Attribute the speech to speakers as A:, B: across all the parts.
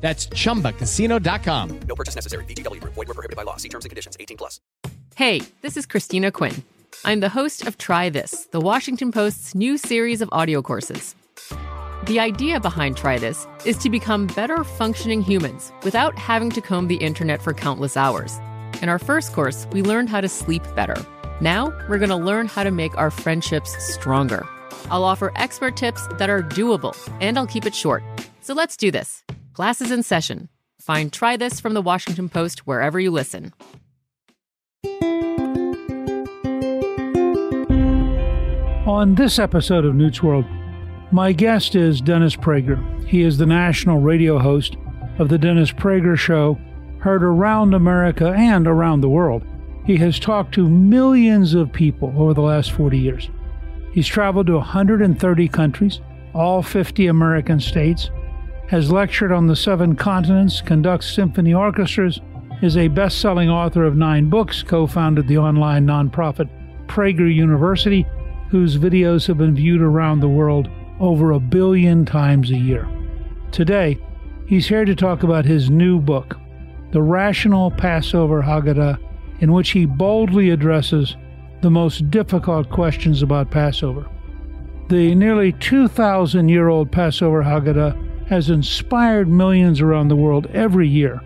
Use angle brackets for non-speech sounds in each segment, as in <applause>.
A: That's chumbacasino.com.
B: No purchase necessary. VGW Group. Void were prohibited by law. See terms and conditions. 18 plus.
C: Hey, this is Christina Quinn. I'm the host of Try This, the Washington Post's new series of audio courses. The idea behind Try This is to become better functioning humans without having to comb the internet for countless hours. In our first course, we learned how to sleep better. Now, we're going to learn how to make our friendships stronger. I'll offer expert tips that are doable, and I'll keep it short. So let's do this. Classes in session. Find Try This from the Washington Post wherever you listen.
D: On this episode of Newt's World, my guest is Dennis Prager. He is the national radio host of The Dennis Prager Show, heard around America and around the world. He has talked to millions of people over the last 40 years. He's traveled to 130 countries, all 50 American states, has lectured on the seven continents, conducts symphony orchestras, is a best selling author of nine books, co founded the online nonprofit Prager University, whose videos have been viewed around the world over a billion times a year. Today, he's here to talk about his new book, The Rational Passover Haggadah, in which he boldly addresses the most difficult questions about Passover. The nearly 2,000 year old Passover Haggadah has inspired millions around the world every year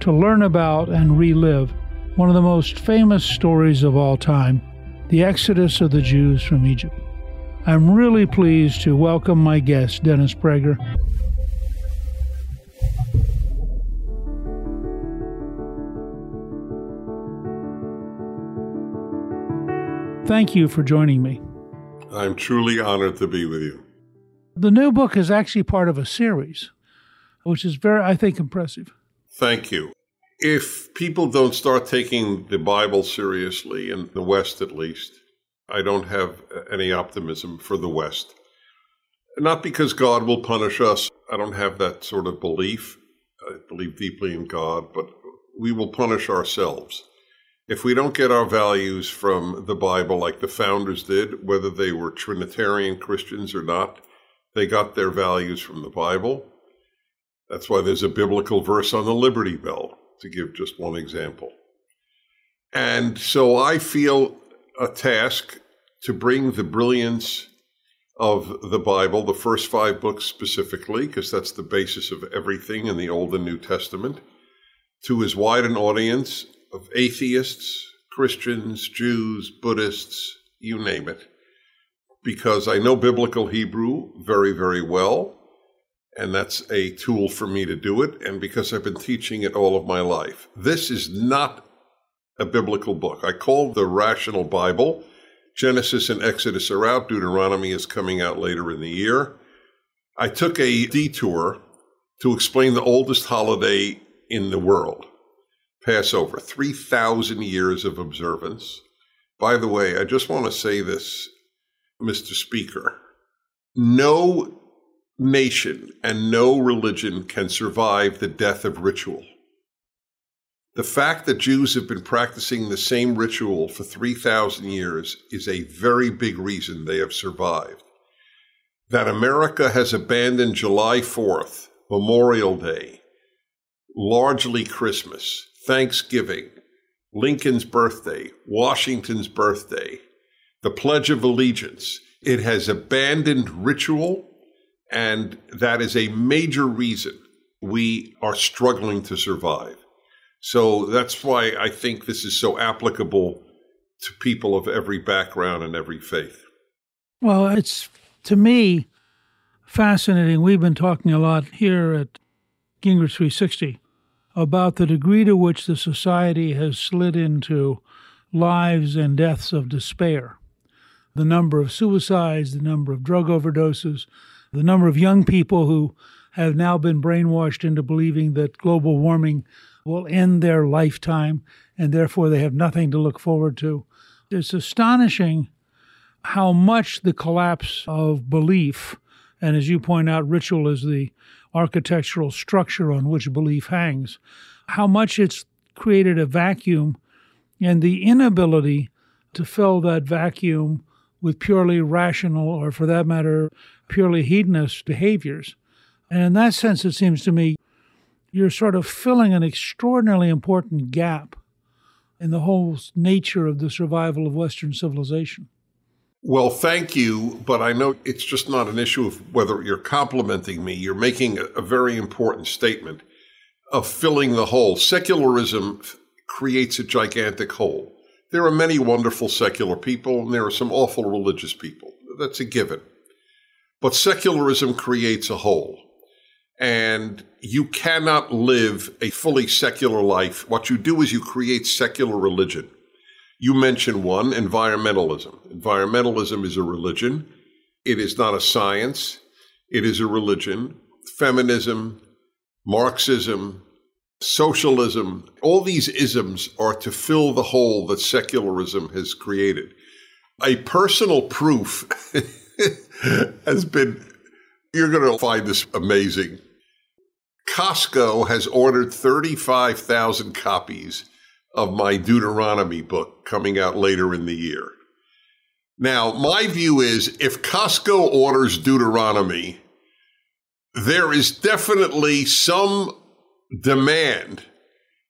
D: to learn about and relive one of the most famous stories of all time the Exodus of the Jews from Egypt. I'm really pleased to welcome my guest, Dennis Prager. Thank you for joining me.
E: I'm truly honored to be with you.
D: The new book is actually part of a series, which is very, I think, impressive.
E: Thank you. If people don't start taking the Bible seriously, in the West at least, I don't have any optimism for the West. Not because God will punish us. I don't have that sort of belief. I believe deeply in God, but we will punish ourselves. If we don't get our values from the Bible like the founders did, whether they were Trinitarian Christians or not, they got their values from the Bible. That's why there's a biblical verse on the Liberty Bell, to give just one example. And so I feel a task to bring the brilliance of the Bible, the first five books specifically, because that's the basis of everything in the Old and New Testament, to as wide an audience of atheists, Christians, Jews, Buddhists, you name it because I know biblical Hebrew very, very well. And that's a tool for me to do it. And because I've been teaching it all of my life. This is not a biblical book. I call the Rational Bible. Genesis and Exodus are out. Deuteronomy is coming out later in the year. I took a detour to explain the oldest holiday in the world Passover, 3,000 years of observance. By the way, I just want to say this Mr. Speaker. No nation and no religion can survive the death of ritual. The fact that Jews have been practicing the same ritual for 3,000 years is a very big reason they have survived. That America has abandoned July 4th, Memorial Day, largely Christmas, Thanksgiving, Lincoln's birthday, Washington's birthday, the Pledge of Allegiance. It has abandoned ritual, and that is a major reason we are struggling to survive. So that's why I think this is so applicable to people of every background and every faith.
D: Well, it's to me fascinating. We've been talking a lot here at Gingrich 360 about the degree to which the society has slid into lives and deaths of despair. The number of suicides, the number of drug overdoses, the number of young people who have now been brainwashed into believing that global warming will end their lifetime and therefore they have nothing to look forward to. It's astonishing how much the collapse of belief, and as you point out, ritual is the architectural structure on which belief hangs, how much it's created a vacuum and the inability to fill that vacuum with purely rational, or for that matter, purely hedonist behaviors. And in that sense, it seems to me you're sort of filling an extraordinarily important gap in the whole nature of the survival of Western civilization.
E: Well, thank you, but I know it's just not an issue of whether you're complimenting me. You're making a, very important statement of filling the hole. Secularism creates a gigantic hole. There are many wonderful secular people, and there are some awful religious people. That's a given. But secularism creates a hole. and you cannot live a fully secular life. What you do is you create secular religion. You mentioned one, environmentalism. Environmentalism is a religion. It is not a science. It is a religion. Feminism, Marxism, socialism, all these isms are to fill the hole that secularism has created. A personal proof <laughs> has been, you're going to find this amazing. Costco has ordered 35,000 copies of my Deuteronomy book coming out later in the year. Now, my view is if Costco orders Deuteronomy, there is definitely some demand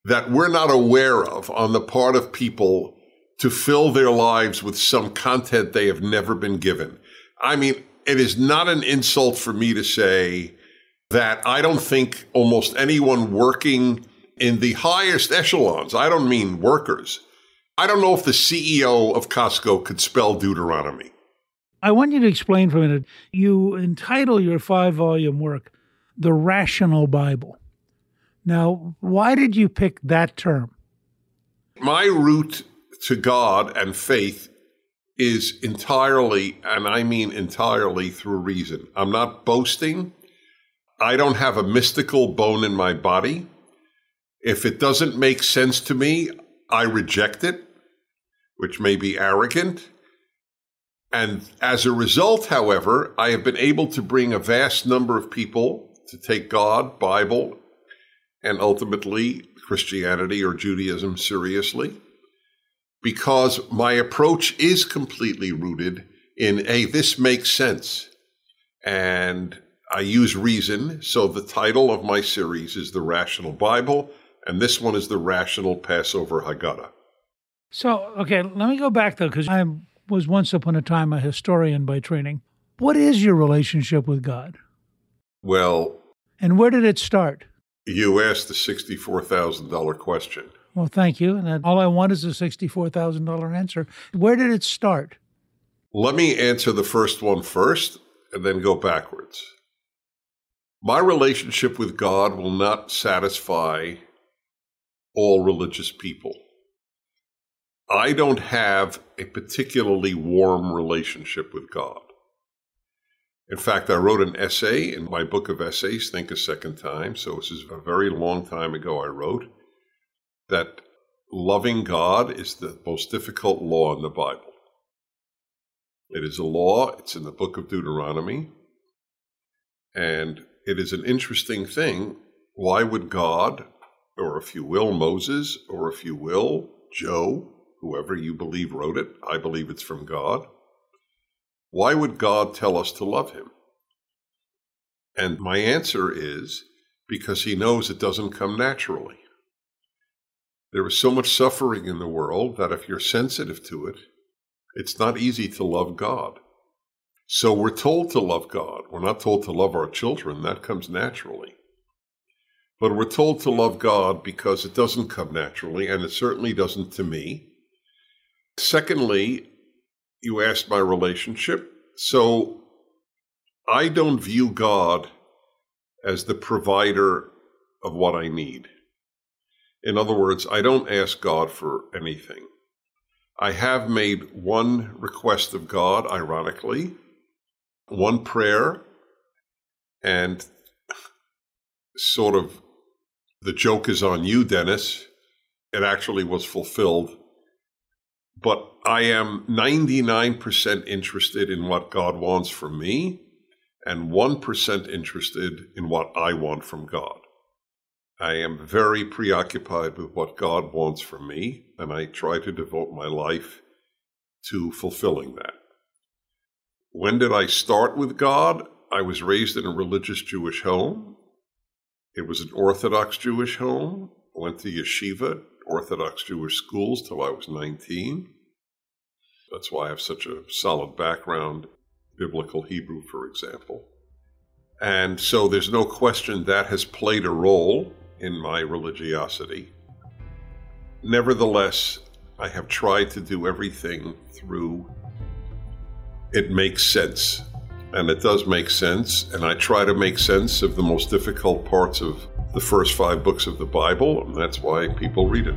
E: that we're not aware of on the part of people to fill their lives with some content they have never been given. I mean, it is not an insult for me to say that I don't think almost anyone working in the highest echelons, I don't mean workers, I don't know if the CEO of Costco could spell Deuteronomy.
D: I want you to explain for a minute. You entitle your five volume work The Rational Bible. Now, why did you pick that term?
E: My route to God and faith is entirely, and I mean entirely, through reason. I'm not boasting. I don't have a mystical bone in my body. If it doesn't make sense to me, I reject it, which may be arrogant. And as a result, however, I have been able to bring a vast number of people to take God, Bible, and ultimately Christianity or Judaism seriously because my approach is completely rooted in a this makes sense. And I use reason. So the title of my series is The Rational Bible, and this one is The Rational Passover Haggadah.
D: So, okay, let me go back though, because I was once upon a time a historian by training. What is your relationship with God?
E: Well,
D: and where did it start?
E: You asked the $64,000 question.
D: Well, thank you. And all I want is a $64,000 answer. Where did it start?
E: Let me answer the first one first and then go backwards. My relationship with God will not satisfy all religious people. I don't have a particularly warm relationship with God. In fact, I wrote an essay in my book of essays, Think a Second Time. So this is a very long time ago I wrote that loving God is the most difficult law in the Bible. It is a law, it's in the book of Deuteronomy. And it is an interesting thing. Why would God or if you will, Moses, or if you will, Joe, whoever you believe wrote it, I believe it's from God. Why would God tell us to love him? And my answer is because he knows it doesn't come naturally. There is so much suffering in the world that if you're sensitive to it, it's not easy to love God. So we're told to love God. We're not told to love our children. That comes naturally. But we're told to love God because it doesn't come naturally, and it certainly doesn't to me. Secondly, you asked my relationship. So I don't view God as the provider of what I need. In other words, I don't ask God for anything. I have made one request of God, ironically, one prayer, and sort of the joke is on you, Dennis. It actually was fulfilled. But I am 99% interested in what God wants from me and 1% interested in what I want from God. I am very preoccupied with what God wants from me, and I try to devote my life to fulfilling that. When did I start with God? I was raised in a religious Jewish home. It was an Orthodox Jewish home. I went to yeshiva, Orthodox Jewish schools, till I was 19. That's why I have such a solid background, biblical Hebrew, for example. And so there's no question that has played a role in my religiosity. Nevertheless, I have tried to do everything through it makes sense. And it does make sense. And I try to make sense of the most difficult parts of the first five books of the Bible, and that's why people read it.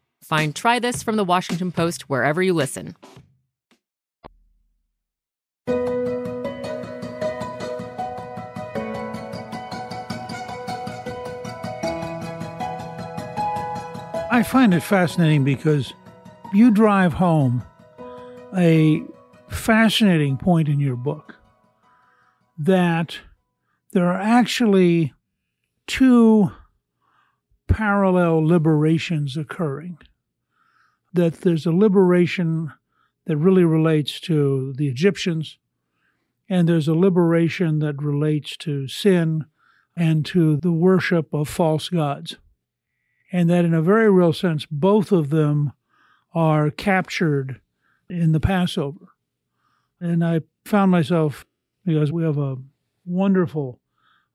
C: Find Try This from the Washington Post wherever you listen.
D: I find it fascinating because you drive home a fascinating point in your book that there are actually two parallel liberations occurring. That there's a liberation that really relates to the Egyptians, and there's a liberation that relates to sin and to the worship of false gods. And that, in a very real sense, both of them are captured in the Passover. And I found myself, because we have a wonderful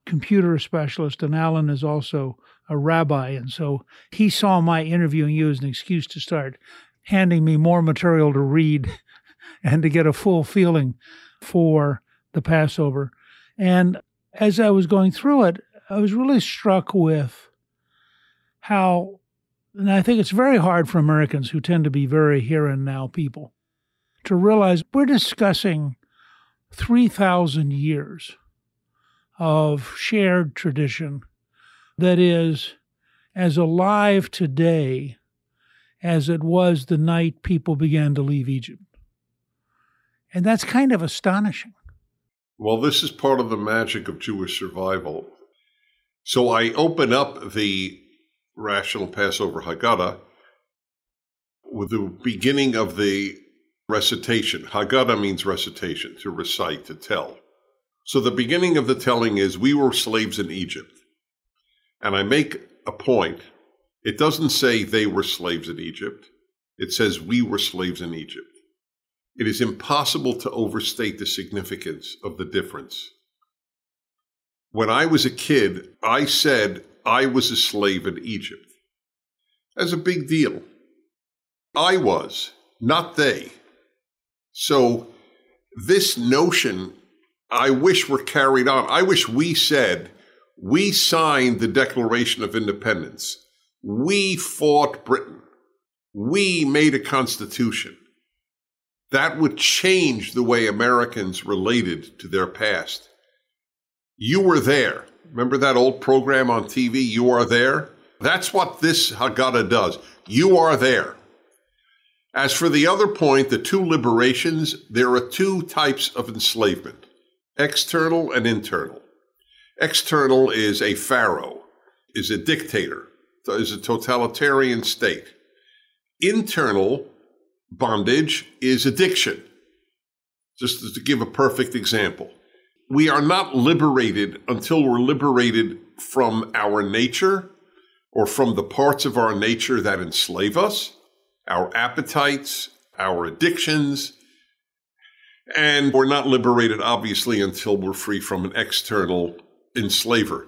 D: computer specialist, and Alan is also a rabbi. And so he saw my interviewing you as an excuse to start handing me more material to read <laughs> and to get a full feeling for the Passover. And as I was going through it, I was really struck with how, and I think it's very hard for Americans who tend to be very here and now people to realize we're discussing 3,000 years of shared tradition that is as alive today as it was the night people began to leave Egypt. And that's kind of astonishing.
E: Well, this is part of the magic of Jewish survival. So I open up the Rational Passover Haggadah with the beginning of the recitation. Haggadah means recitation, to recite, to tell. So the beginning of the telling is We were slaves in Egypt. And I make a point. It doesn't say they were slaves in Egypt, it says we were slaves in Egypt. It is impossible to overstate the significance of the difference. When I was a kid, I said I was a slave in Egypt. That's a big deal. I was, not they. So, this notion, I wish were carried on. I wish we said, we signed the Declaration of Independence. We fought Britain. We made a constitution. That would change the way Americans related to their past. You were there. Remember that old program on TV, You Are There? That's what this Haggadah does. You are there. As for the other point, the two liberations, there are two types of enslavement external and internal. External is a pharaoh, is a dictator, is a totalitarian state. Internal bondage is addiction. Just to give a perfect example, we are not liberated until we're liberated from our nature or from the parts of our nature that enslave us, our appetites, our addictions. And we're not liberated, obviously, until we're free from an external enslaver.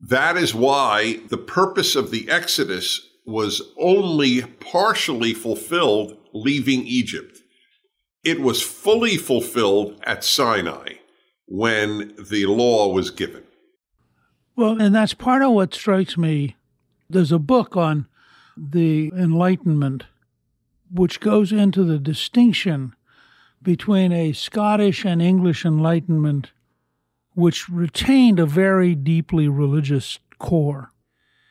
E: That is why the purpose of the Exodus was only partially fulfilled leaving Egypt. It was fully fulfilled at Sinai when the law was given.
D: Well, and that's part of what strikes me. There's a book on the Enlightenment which goes into the distinction between a Scottish and English Enlightenment which retained a very deeply religious core,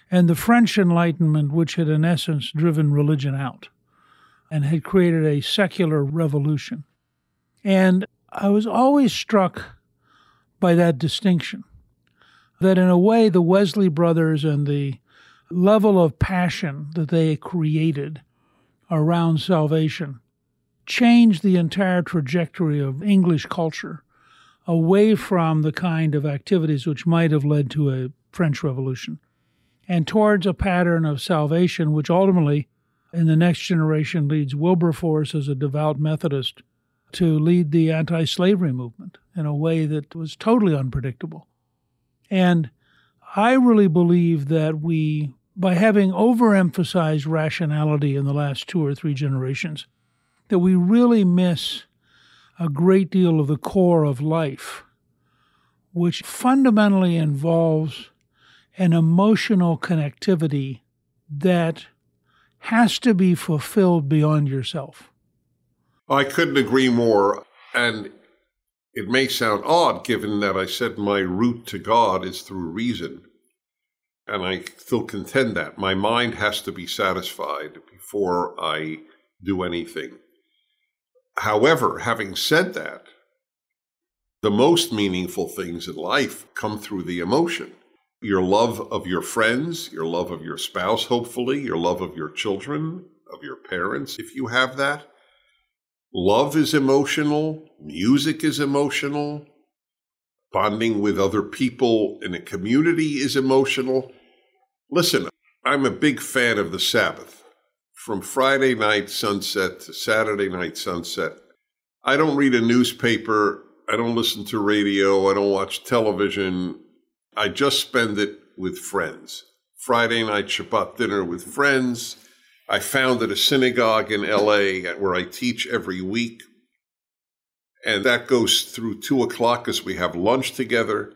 D: and the French Enlightenment, which had in essence driven religion out and had created a secular revolution. And I was always struck by that distinction that, in a way, the Wesley brothers and the level of passion that they created around salvation changed the entire trajectory of English culture away from the kind of activities which might have led to a French Revolution and towards a pattern of salvation, which ultimately, in the next generation, leads Wilberforce as a devout Methodist to lead the anti slavery movement in a way that was totally unpredictable. And I really believe that we, by having overemphasized rationality in the last two or three generations, that we really miss a great deal of the core of life, which fundamentally involves an emotional connectivity that has to be fulfilled beyond yourself.
E: I couldn't agree more. And it may sound odd given that I said my route to God is through reason. And I still contend that. My mind has to be satisfied before I do anything. However, having said that, the most meaningful things in life come through the emotion. Your love of your friends, your love of your spouse, hopefully, your love of your children, of your parents, if you have that. Love is emotional, music is emotional, bonding with other people in a community is emotional. Listen, I'm a big fan of the Sabbath from Friday night sunset to Saturday night sunset. I don't read a newspaper. I don't listen to radio. I don't watch television. I just spend it with friends. Friday night Shabbat dinner with friends. I founded a synagogue in LA where I teach every week. And that goes through two o'clock as we have lunch together.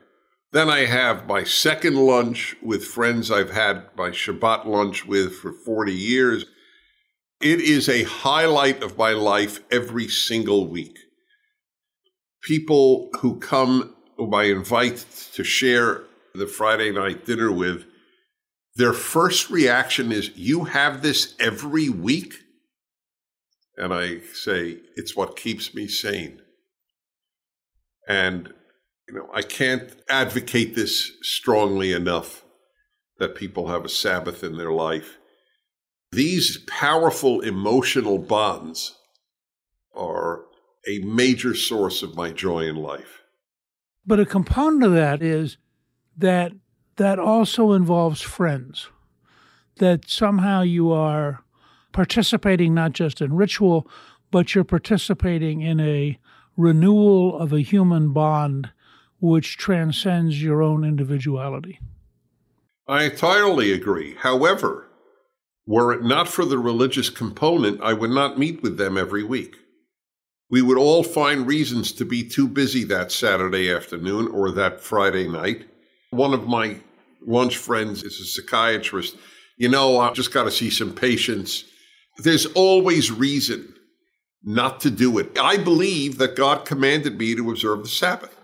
E: Then I have my second lunch with friends I've had my Shabbat lunch with for 40 years. It is a highlight of my life every single week. People who come, whom I invite to share the Friday night dinner with, their first reaction is, You have this every week? And I say, It's what keeps me sane. And you know, I can't advocate this strongly enough that people have a Sabbath in their life. These powerful emotional bonds are a major source of my joy in life.
D: But a component of that is that that also involves friends, that somehow you are participating not just in ritual, but you're participating in a renewal of a human bond which transcends your own individuality.
E: I entirely agree. However, were it not for the religious component, I would not meet with them every week. We would all find reasons to be too busy that Saturday afternoon or that Friday night. One of my lunch friends is a psychiatrist. You know, I've just got to see some patients. There's always reason not to do it. I believe that God commanded me to observe the Sabbath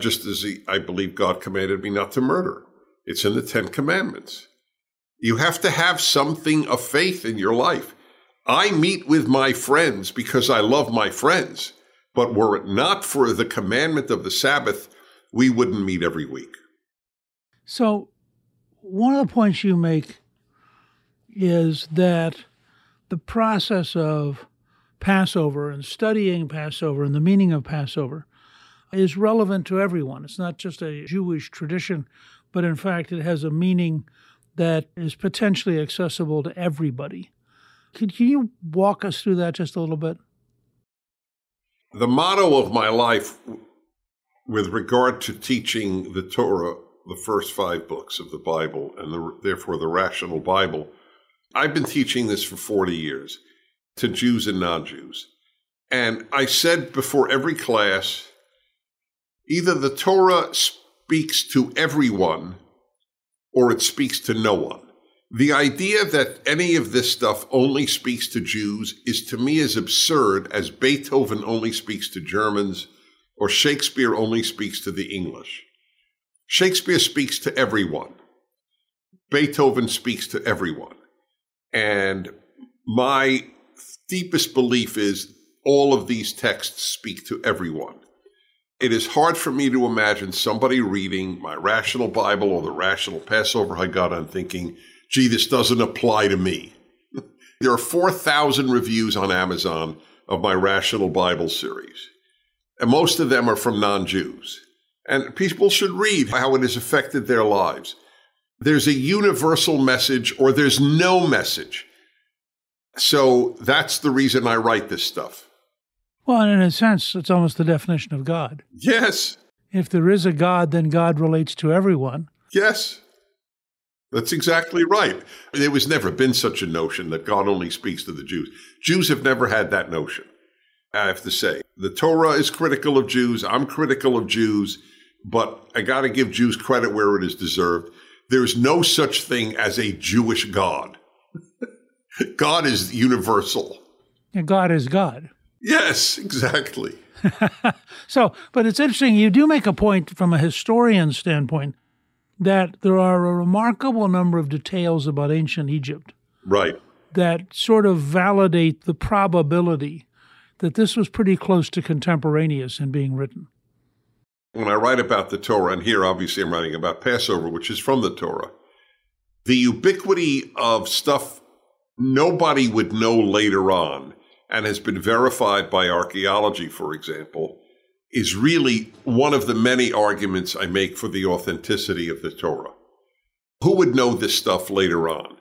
E: just as he, I believe God commanded me not to murder. It's in the Ten Commandments. You have to have something of faith in your life. I meet with my friends because I love my friends, but were it not for the commandment of the Sabbath, we wouldn't meet every week.
D: So, one of the points you make is that the process of Passover and studying Passover and the meaning of Passover is relevant to everyone. It's not just a Jewish tradition, but in fact, it has a meaning that is potentially accessible to everybody. Can, can you walk us through that just a little bit?
E: The motto of my life with regard to teaching the Torah, the first five books of the Bible, and the, therefore the rational Bible, I've been teaching this for 40 years to Jews and non Jews. And I said before every class, Either the Torah speaks to everyone or it speaks to no one. The idea that any of this stuff only speaks to Jews is to me as absurd as Beethoven only speaks to Germans or Shakespeare only speaks to the English. Shakespeare speaks to everyone. Beethoven speaks to everyone. And my deepest belief is all of these texts speak to everyone. It is hard for me to imagine somebody reading my Rational Bible or the Rational Passover I Haggadah and thinking, gee, this doesn't apply to me. <laughs> there are 4,000 reviews on Amazon of my Rational Bible series, and most of them are from non Jews. And people should read how it has affected their lives. There's a universal message or there's no message. So that's the reason I write this stuff.
D: Well, and in a sense, it's almost the definition of God.
E: Yes.
D: If there is a God, then God relates to everyone.
E: Yes. That's exactly right. There was never been such a notion that God only speaks to the Jews. Jews have never had that notion. I have to say, the Torah is critical of Jews. I'm critical of Jews, but I got to give Jews credit where it is deserved. There's no such thing as a Jewish God. <laughs> God is universal.
D: And God is God.
E: Yes, exactly. <laughs>
D: so, but it's interesting. You do make a point from a historian standpoint that there are a remarkable number of details about ancient Egypt.
E: Right.
D: That sort of validate the probability that this was pretty close to contemporaneous in being written.
E: When I write about the Torah, and here obviously I'm writing about Passover, which is from the Torah, the ubiquity of stuff nobody would know later on and has been verified by archaeology, for example, is really one of the many arguments I make for the authenticity of the Torah. Who would know this stuff later on?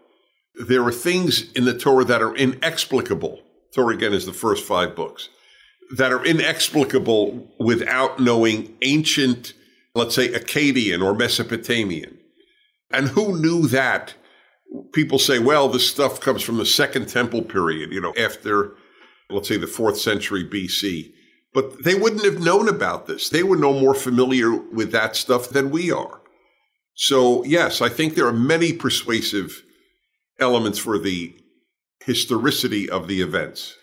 E: There are things in the Torah that are inexplicable. Torah, again, is the first five books. that are inexplicable without knowing ancient, let's say, Akkadian or Mesopotamian. And who knew that? People say, well, this stuff comes from the Second Temple period, you know, after, let's say, the fourth century BC. But they wouldn't have known about this. They were no more familiar with that stuff than we are. So, yes, I think there are many persuasive elements for the historicity of the events.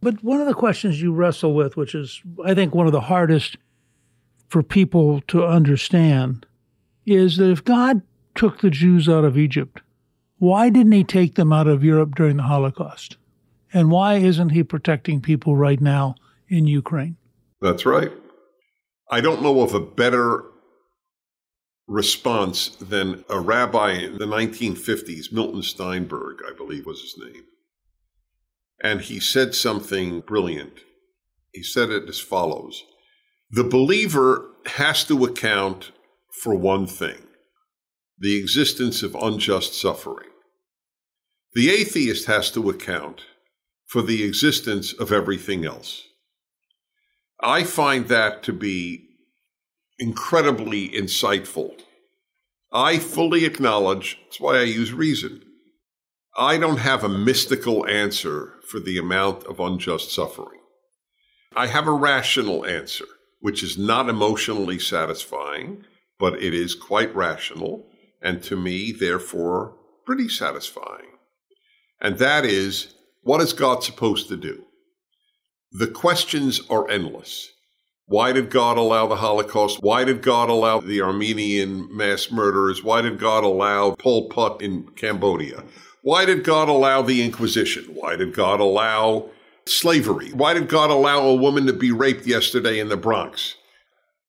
D: But one of the questions you wrestle with, which is, I think, one of the hardest for people to understand, is that if God took the Jews out of Egypt, why didn't he take them out of Europe during the Holocaust? And why isn't he protecting people right now in Ukraine?
E: That's right. I don't know of a better response than a rabbi in the 1950s, Milton Steinberg, I believe was his name. And he said something brilliant. He said it as follows The believer has to account for one thing the existence of unjust suffering. The atheist has to account for the existence of everything else. I find that to be incredibly insightful. I fully acknowledge, that's why I use reason. I don't have a mystical answer for the amount of unjust suffering. I have a rational answer, which is not emotionally satisfying, but it is quite rational, and to me, therefore, pretty satisfying. And that is what is God supposed to do? The questions are endless. Why did God allow the Holocaust? Why did God allow the Armenian mass murderers? Why did God allow Pol Pot in Cambodia? Why did God allow the Inquisition? Why did God allow slavery? Why did God allow a woman to be raped yesterday in the Bronx?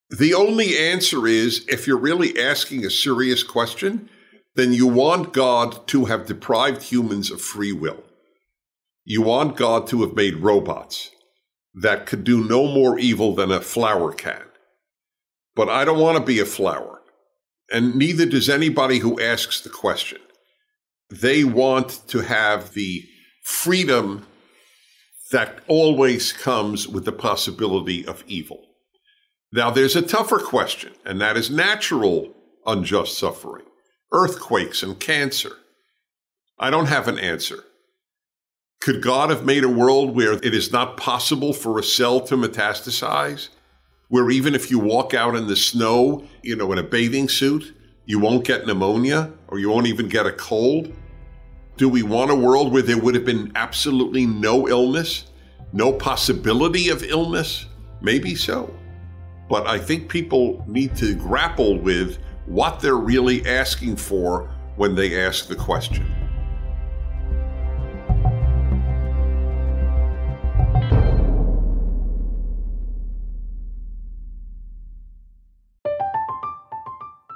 E: The only answer is if you're really asking a serious question, then you want God to have deprived humans of free will. You want God to have made robots that could do no more evil than a flower can. But I don't want to be a flower. And neither does anybody who asks the question. They want to have the freedom that always comes with the possibility of evil. Now, there's a tougher question, and that is natural unjust suffering, earthquakes and cancer. I don't have an answer. Could God have made a world where it is not possible for a cell to metastasize? Where even if you walk out in the snow, you know, in a bathing suit, you won't get pneumonia or you won't even get a cold? Do we want a world where there would have been absolutely no illness, no possibility of illness? Maybe so. But I think people need to grapple with what they're really asking for when they ask the question.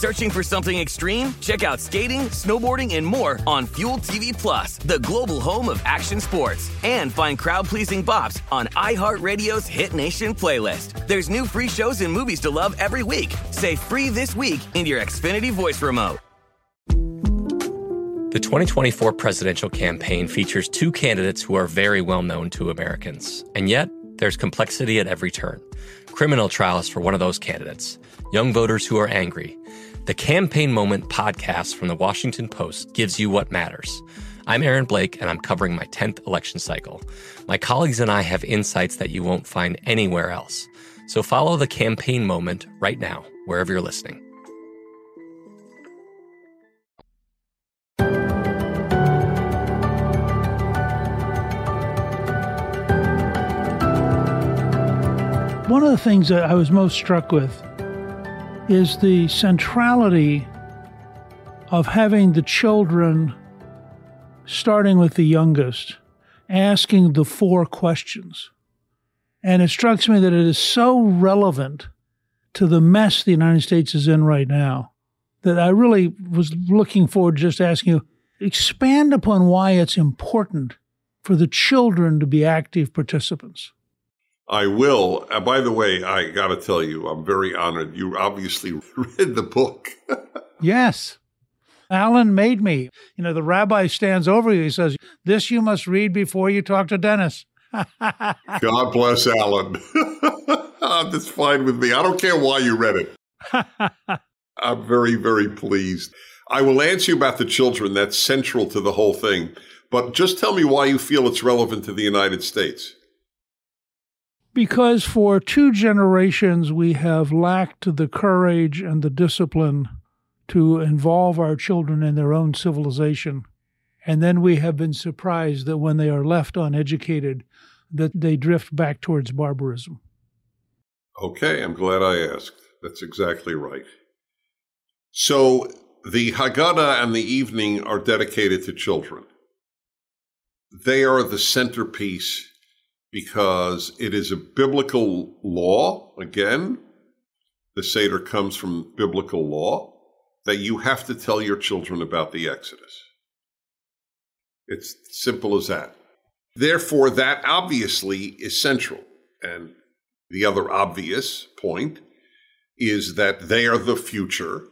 F: Searching for something extreme? Check out skating, snowboarding, and more on Fuel TV Plus, the global home of action sports. And find crowd-pleasing bops on iHeartRadio's Hit Nation playlist. There's new free shows and movies to love every week. Say free this week in your Xfinity voice remote.
G: The 2024 presidential campaign features two candidates who are very well known to Americans, and yet there's complexity at every turn. Criminal trials for one of those candidates, young voters who are angry. The Campaign Moment podcast from the Washington Post gives you what matters. I'm Aaron Blake, and I'm covering my 10th election cycle. My colleagues and I have insights that you won't find anywhere else. So follow the Campaign Moment right now, wherever you're listening.
D: One of the things that I was most struck with is the centrality of having the children, starting with the youngest, asking the four questions. And it strikes me that it is so relevant to the mess the United States is in right now that I really was looking forward to just asking you expand upon why it's important for the children to be active participants.
E: I will. Uh, by the way, I got to tell you, I'm very honored. You obviously <laughs> read the book.
D: yes. Alan made me. You know, the rabbi stands over you. He says, This you must read before you talk to Dennis. <laughs>
E: God bless Alan. <laughs> That's fine with me. I don't care why you read it. I'm very, very pleased. I will answer you about the children. That's central to the whole thing. But just tell me why you feel it's relevant to the United States.
D: Because for two generations, we have lacked the courage and the discipline to involve our children in their own civilization. And then we have been surprised that when they are left uneducated, that they drift back towards barbarism.
E: Okay, I'm glad I asked. That's exactly right. So the Haggadah and the evening are dedicated to children. They are the centerpiece because it is a biblical law. Again, the Seder comes from biblical law that you have to tell your children about the Exodus. It's simple as that. Therefore, that obviously is central. And the other obvious point is that they are the future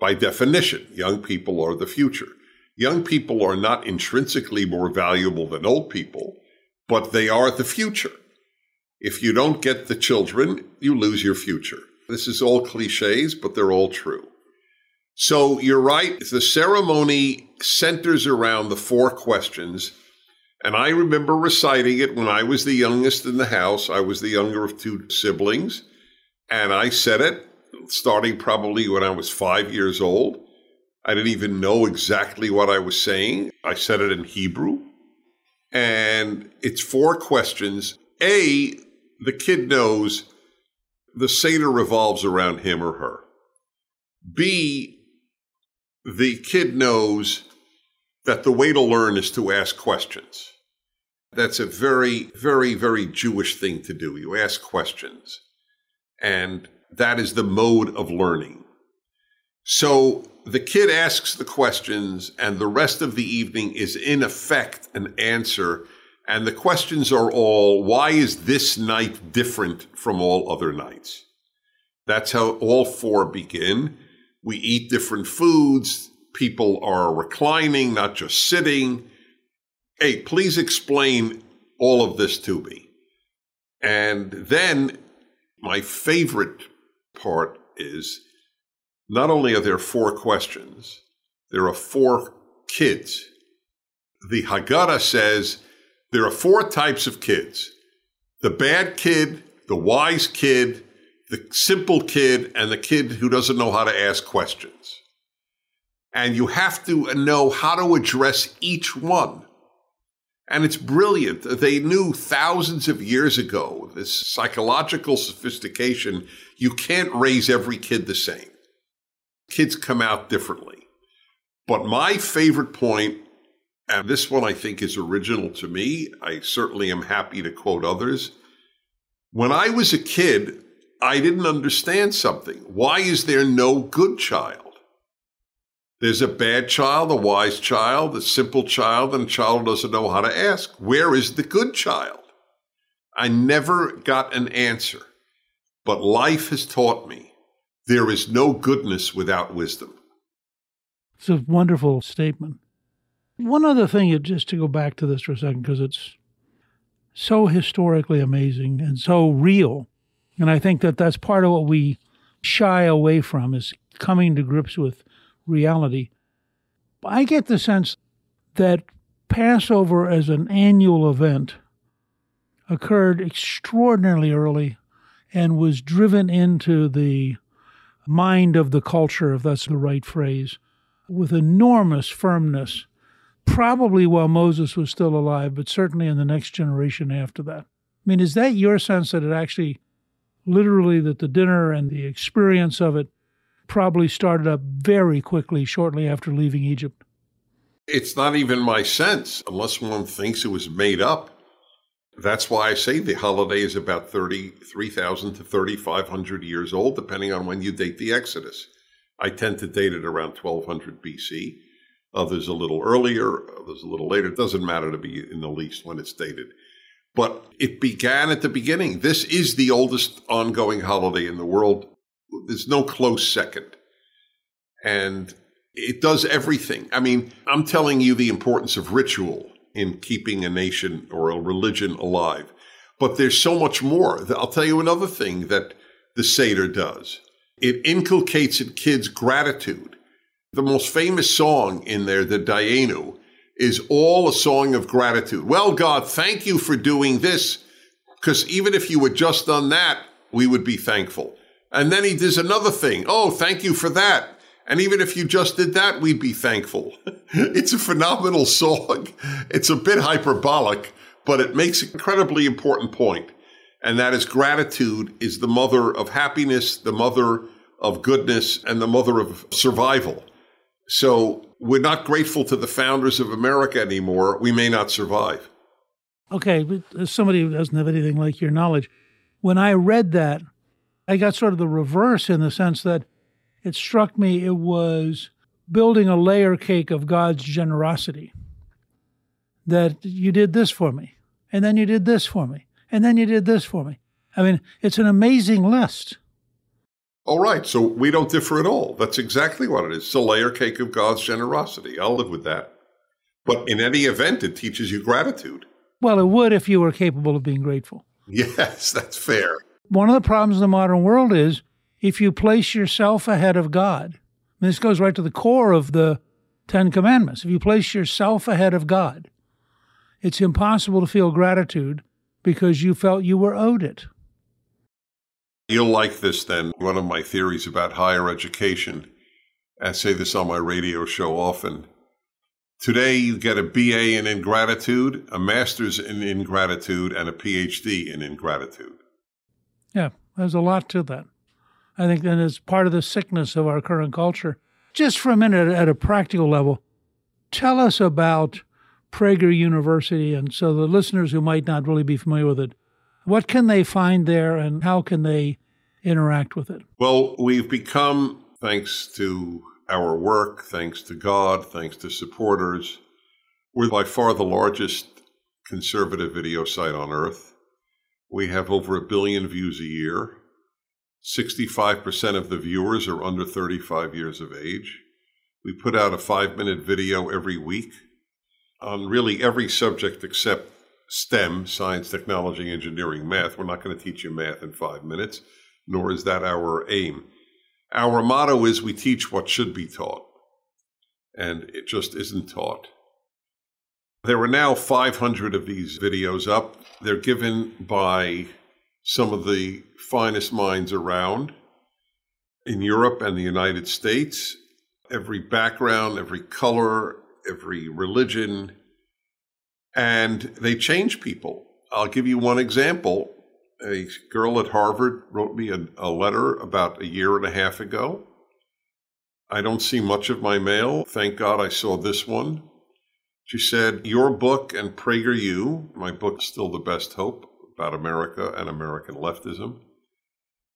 E: by definition. Young people are the future. Young people are not intrinsically more valuable than old people but they are the future. If you don't get the children, you lose your future. This is all cliches, but they're all true. So you're right. The ceremony centers around the four questions. And I remember reciting it when I was the youngest in the house. I was the younger of two siblings. And I said it starting probably when I was five years old. I didn't even know exactly what I was saying. I said it in Hebrew. And it's four questions. A, the kid knows the Seder revolves around him or her. B, the kid knows that the way to learn is to ask questions. That's a very, very, very Jewish thing to do. You ask questions. And that is the mode of learning. So the kid asks the questions, and the rest of the evening is in effect an answer. And the questions are all why is this night different from all other nights? That's how all four begin. We eat different foods. People are reclining, not just sitting. Hey, please explain all of this to me. And then my favorite part is not only are there four questions, there are four kids. The Haggadah says there are four types of kids the bad kid, the wise kid, the simple kid, and the kid who doesn't know how to ask questions. And you have to know how to address each one. And it's brilliant. They knew thousands of years ago this psychological sophistication. You can't raise every kid the same kids come out differently. But my favorite point, and this one I think is original to me, I certainly am happy to quote others. When I was a kid, I didn't understand something. Why is there no good child? There's a bad child, a wise child, a simple child, and a child who doesn't know how to ask. Where is the good child? I never got an answer, but life has taught me there is no goodness without wisdom.
D: It's a wonderful statement. One other thing, just to go back to this for a second, because it's so historically amazing and so real. And I think that that's part of what we shy away from is coming to grips with reality. I get the sense that Passover as an annual event occurred extraordinarily early and was driven into the mind of the culture, if that's the right phrase, with enormous firmness, probably while Moses was still alive, but certainly in the next generation after that. I mean, is that your sense that it actually, literally, that the dinner and the experience of it probably started up very quickly shortly after leaving Egypt?
E: It's not even my sense, unless one thinks it was made up. That's why I say the holiday is about 33,000 to 3,500 years old, depending on when you date the Exodus. I tend to date it around 1200 BC. Others a little earlier, others a little later. It doesn't matter to be in the least when it's dated. But it began at the beginning. This is the oldest ongoing holiday in the world. There's no close second. And it does everything. I mean, I'm telling you the importance of ritual in keeping a nation or a religion alive. But there's so much more. I'll tell you another thing that the Seder does. It inculcates in kids gratitude. The most famous song in there, the Dayenu, is all a song of gratitude. Well, God, thank you for doing this, because even if you had just done that, we would be thankful. And then he does another thing. Oh, thank you for that. And even if you just did that, we'd be thankful. <laughs> it's a phenomenal song. It's a bit hyperbolic, but it makes an incredibly important point. And that is gratitude is the mother of happiness, the mother of goodness, and the mother of survival. So we're not grateful to the founders of America anymore. We may not survive.
D: Okay, but as somebody who doesn't have anything like your knowledge, when I read that, I got sort of the reverse in the sense that it struck me it was building a layer cake of God's generosity. That you did this for me, and then you did this for me, and then you did this for me. I mean, it's an amazing list.
E: All right, so we don't differ at all. That's exactly what it is. It's a layer cake of God's generosity. I'll live with that. But in any event, it teaches you gratitude.
D: Well, it would if you were capable of being grateful. <laughs>
E: Yes, that's fair.
D: One of the problems in the modern world is if you place yourself ahead of God. And this goes right to the core of the Ten Commandments. If you place yourself ahead of God, it's impossible to feel gratitude because you felt you were owed it.
E: You'll like this then. One of my theories about higher education. I say this on my radio show often. Today, you get a BA in ingratitude, a master's in ingratitude, and a PhD in ingratitude.
D: Yeah, there's a lot to that. I think that is part of the sickness of our current culture. Just for a minute, at a practical level, tell us about Prager University, and so the listeners who might not really be familiar with it, what can they find there, and how can they interact with it?
E: Well, we've become, thanks to our work, thanks to God, thanks to supporters, we're by far the largest conservative video site on earth. We have over a billion views a year. 65% of the viewers are under 35 years of age. We put out a five minute video every week on really every subject except STEM science, technology, engineering, math. We're not going to teach you math in five minutes, nor is that our aim. Our motto is we teach what should be taught, and it just isn't taught. There are now 500 of these videos up. They're given by some of the finest minds around in Europe and the United States. Every background, every color, every religion, and they change people. I'll give you one example. A girl at Harvard wrote me a, a, letter about a year and a half ago. I don't see much of my mail. Thank God I saw this one. She said, Your book and PragerU, my book, Still the Best Hope, about America and American leftism.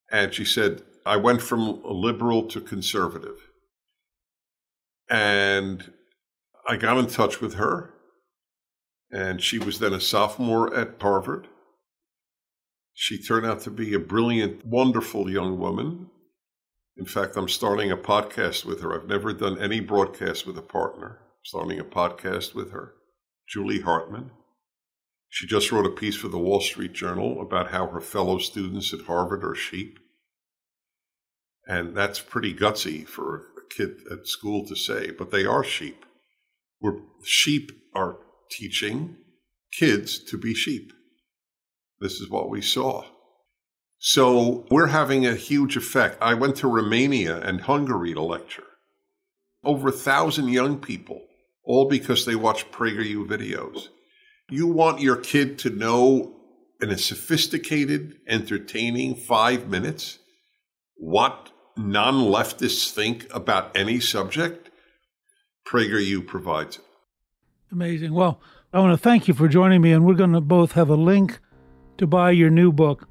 E: And she said, I went from liberal to conservative. And I got in touch with her. And she was then a sophomore at Harvard. She turned out to be a brilliant, wonderful young woman. In fact, I'm starting a podcast with her. I've never done any broadcast with a partner. Starting a podcast with her, Julie Hartman. She just wrote a piece for the Wall Street Journal about how her fellow students at Harvard are sheep. And that's pretty gutsy for a kid at school to say, but they are sheep. Where sheep are teaching kids to be sheep. This is what we saw. So we're having a huge effect. I went to Romania and Hungary to lecture. Over a thousand young people, all because they watch PragerU videos. You want your kid to know in a sophisticated, entertaining five minutes what non leftists think about any subject? PragerU provides it.
D: Amazing. Well, I want to thank you for joining me, and we're going to both have a link to buy your new book,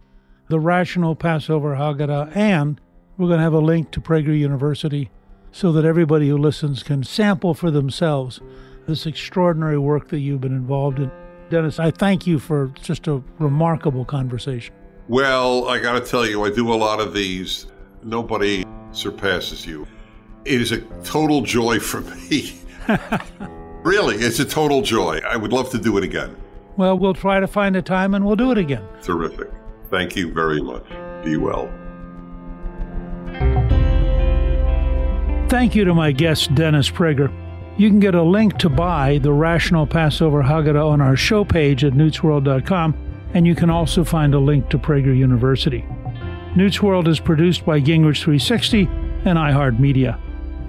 D: The Rational Passover Haggadah, and we're going to have a link to Prager University so that everybody who listens can sample for themselves this extraordinary work that you've been involved in. Dennis, I thank you for just a remarkable conversation.
E: Well, I got to tell you, I do a lot of these. Nobody surpasses you. It is a total joy for me. <laughs> really, it's a total joy. I would love to do it again.
D: Well, we'll try to find a time and we'll do it again.
E: Terrific. Thank you very much. Be well.
D: Thank you to my guest, Dennis Prager. You can get a link to buy the Rational Passover Haggadah on our show page at newtsworld.com, and you can also find a link to Prager University. Newt's World is produced by Gingrich 360 and iHeartMedia.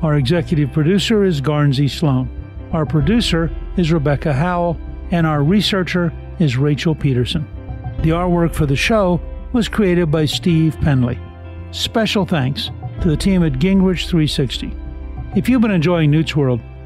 D: Our executive producer is Guernsey Sloan. Our producer is Rebecca Howell, and our researcher is Rachel Peterson. The artwork for the show was created by Steve Penley. Special thanks to the team at Gingrich 360. If you've been enjoying Newt's World,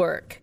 H: Network.